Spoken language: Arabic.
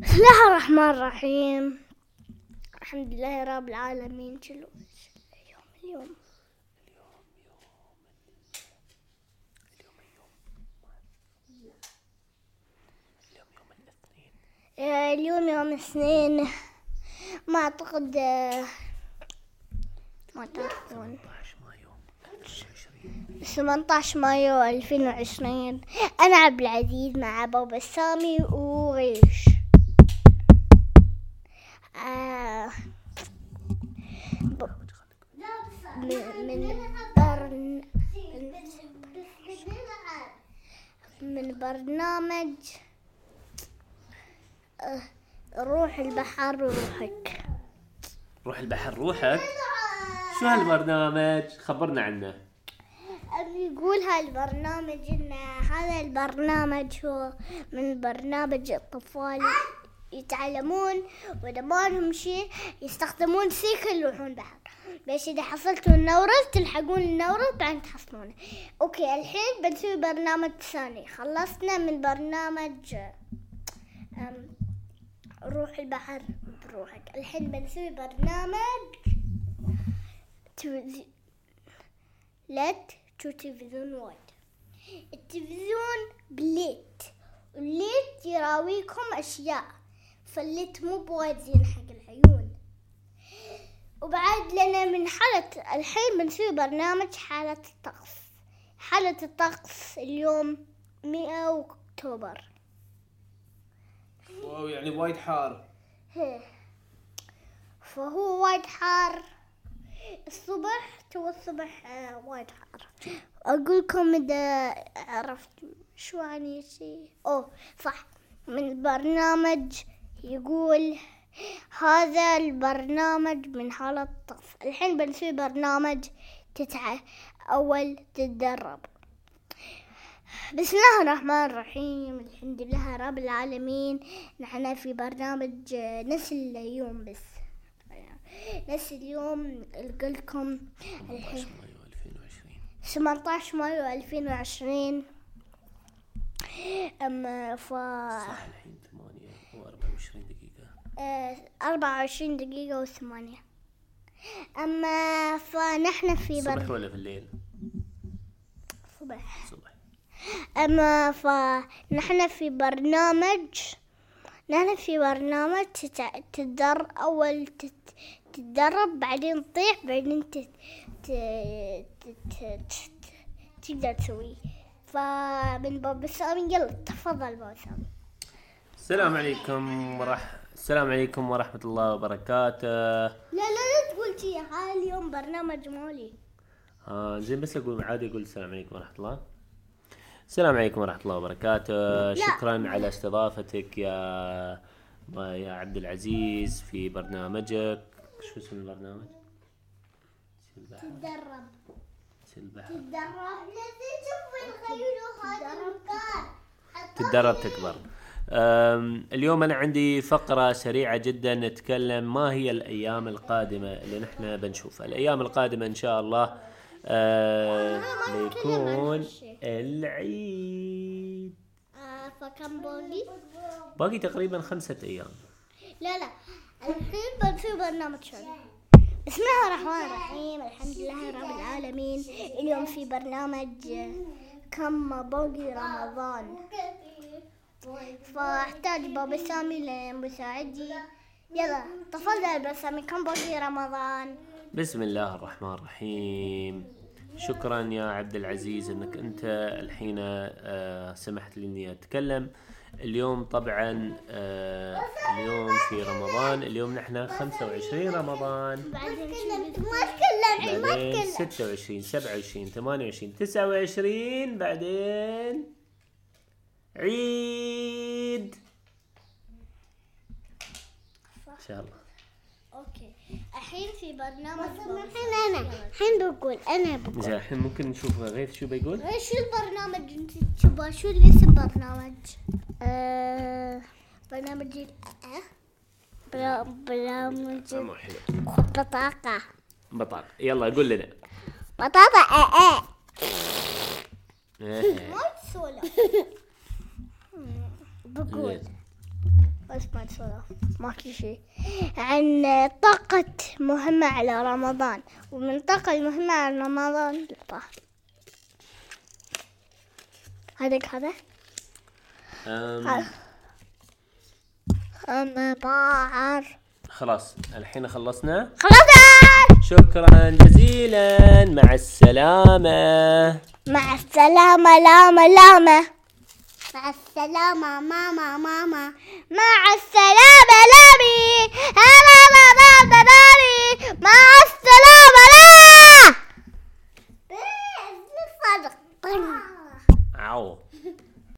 بسم الله الرحمن الرحيم الحمد لله رب العالمين شنو اليوم اليوم آه، اليوم يوم الاثنين ما اعتقد آه، ما تعرفون 18 مايو 2020 أنا عبد العزيز مع بابا السامي وغيش من برن من برنامج آه، روح البحر وروحك روح البحر روحك؟ شو هالبرنامج؟ خبرنا عنه. يقول هالبرنامج إن هذا البرنامج هو من برنامج الطفال يتعلمون وإذا ما لهم شيء يستخدمون سيكل يروحون بحر. بس إذا حصلتوا النورس تلحقون النورس بعدين تحصلونه okay الحين بنسوي برنامج ثاني. خلصنا من برنامج روح البحر بروحك. الحين بنسوي برنامج تلفزي- لا تشوف تلفزيون وايد التلفزيون بليت. والليت يراويكم أشياء. فالليت مو بوايد زين حق العيون. وبعد لنا من حالة الحين بنسوي برنامج حالة الطقس. حالة الطقس اليوم مئة أكتوبر. wow يعني وايد حار. فهو وايد حار. الصبح تو الصبح آه، وايد حار. أقول لكم إذا عرفت شو يعني شيء أوه صح. من البرنامج يقول هذا البرنامج من حالة الطقس الحين بنسوي برنامج تتع أول تتدرب. بسم الله الرحمن الرحيم. الحمد لله رب العالمين. نحن في برنامج نفس اليوم بس. نفس اليوم لكم الحين 18 مايو 2020 أما ف الحين. 8 و24 آه، 24 دقيقة وثمانية أما فنحن في الصبح برنامج ولا في الليل؟ صبح الصبح أما فنحن في برنامج نحن في برنامج. تتدر أول تت... تتدرب بعدين تطيح بعدين تت... ت... ت... ت... ت... تقدر تسوي فمن باب السامي يلا تفضل باب السامي السلام عليكم ورح السلام عليكم ورحمة الله وبركاته. لا لا لا تقول شي. هذا اليوم برنامج مالي آه زين بس أقول عادي أقول السلام عليكم ورحمة الله. السلام عليكم ورحمة الله وبركاته. شكرا على استضافتك يا يا عبد العزيز في برنامجك. شو اسم البرنامج؟ سيل البحر تتدرب. سيل البحر تتدرب تشوف الخيول هذا المكان تتدرب تكبر. اليوم أنا عندي فقرة سريعة جدا نتكلم ما هي الأيام القادمة اللي نحن بنشوفها. الأيام القادمة إن شاء الله بيكون. العيد. آه فكم باقي؟ باقي تقريبا خمسة أيام. لا لا. الحين بنسوي برنامج ثاني بسم الله الرحمن الرحيم. الحمد لله رب العالمين. اليوم في برنامج كم باقي رمضان؟ فاحتاج بابا سامي لمساعدي. يلا تفضل بابا سامي كم باقي رمضان؟ بسم الله الرحمن الرحيم. شكرا يا عبد العزيز إنك أنت الحين آه، سمحت لي اني أتكلم. اليوم طبعا آه، اليوم في رمضان. اليوم نحن 25 رمضان. ما تكلم ما تكلم 26 27 28 29 بعدين عيد. إن شاء الله. أوكي. الحين في برنامج الحين أنا الحين بقول أنا بقول. زين الحين ممكن نشوف غيث شو بيقول؟ إيش البرنامج أنت تبغى شو الاسم برنامج؟ آه برنامج آه؟ برنامج بطاقة. بطاقة. يلا قول لنا. بطاطا آه آه. إيه. ما تسولف بقول. زين. بس ما سولف ماكي شيء. عن طاقة مهمة على رمضان. ومن الطاقة المهمة على رمضان طه هذاك هذا؟ أم بعرف خلاص الحين خلصنا. خلاص! شكرا جزيلا. مع السلامة. مع السلامة لاما لاما مع السلامة ماما ماما. مع السلامة لامي.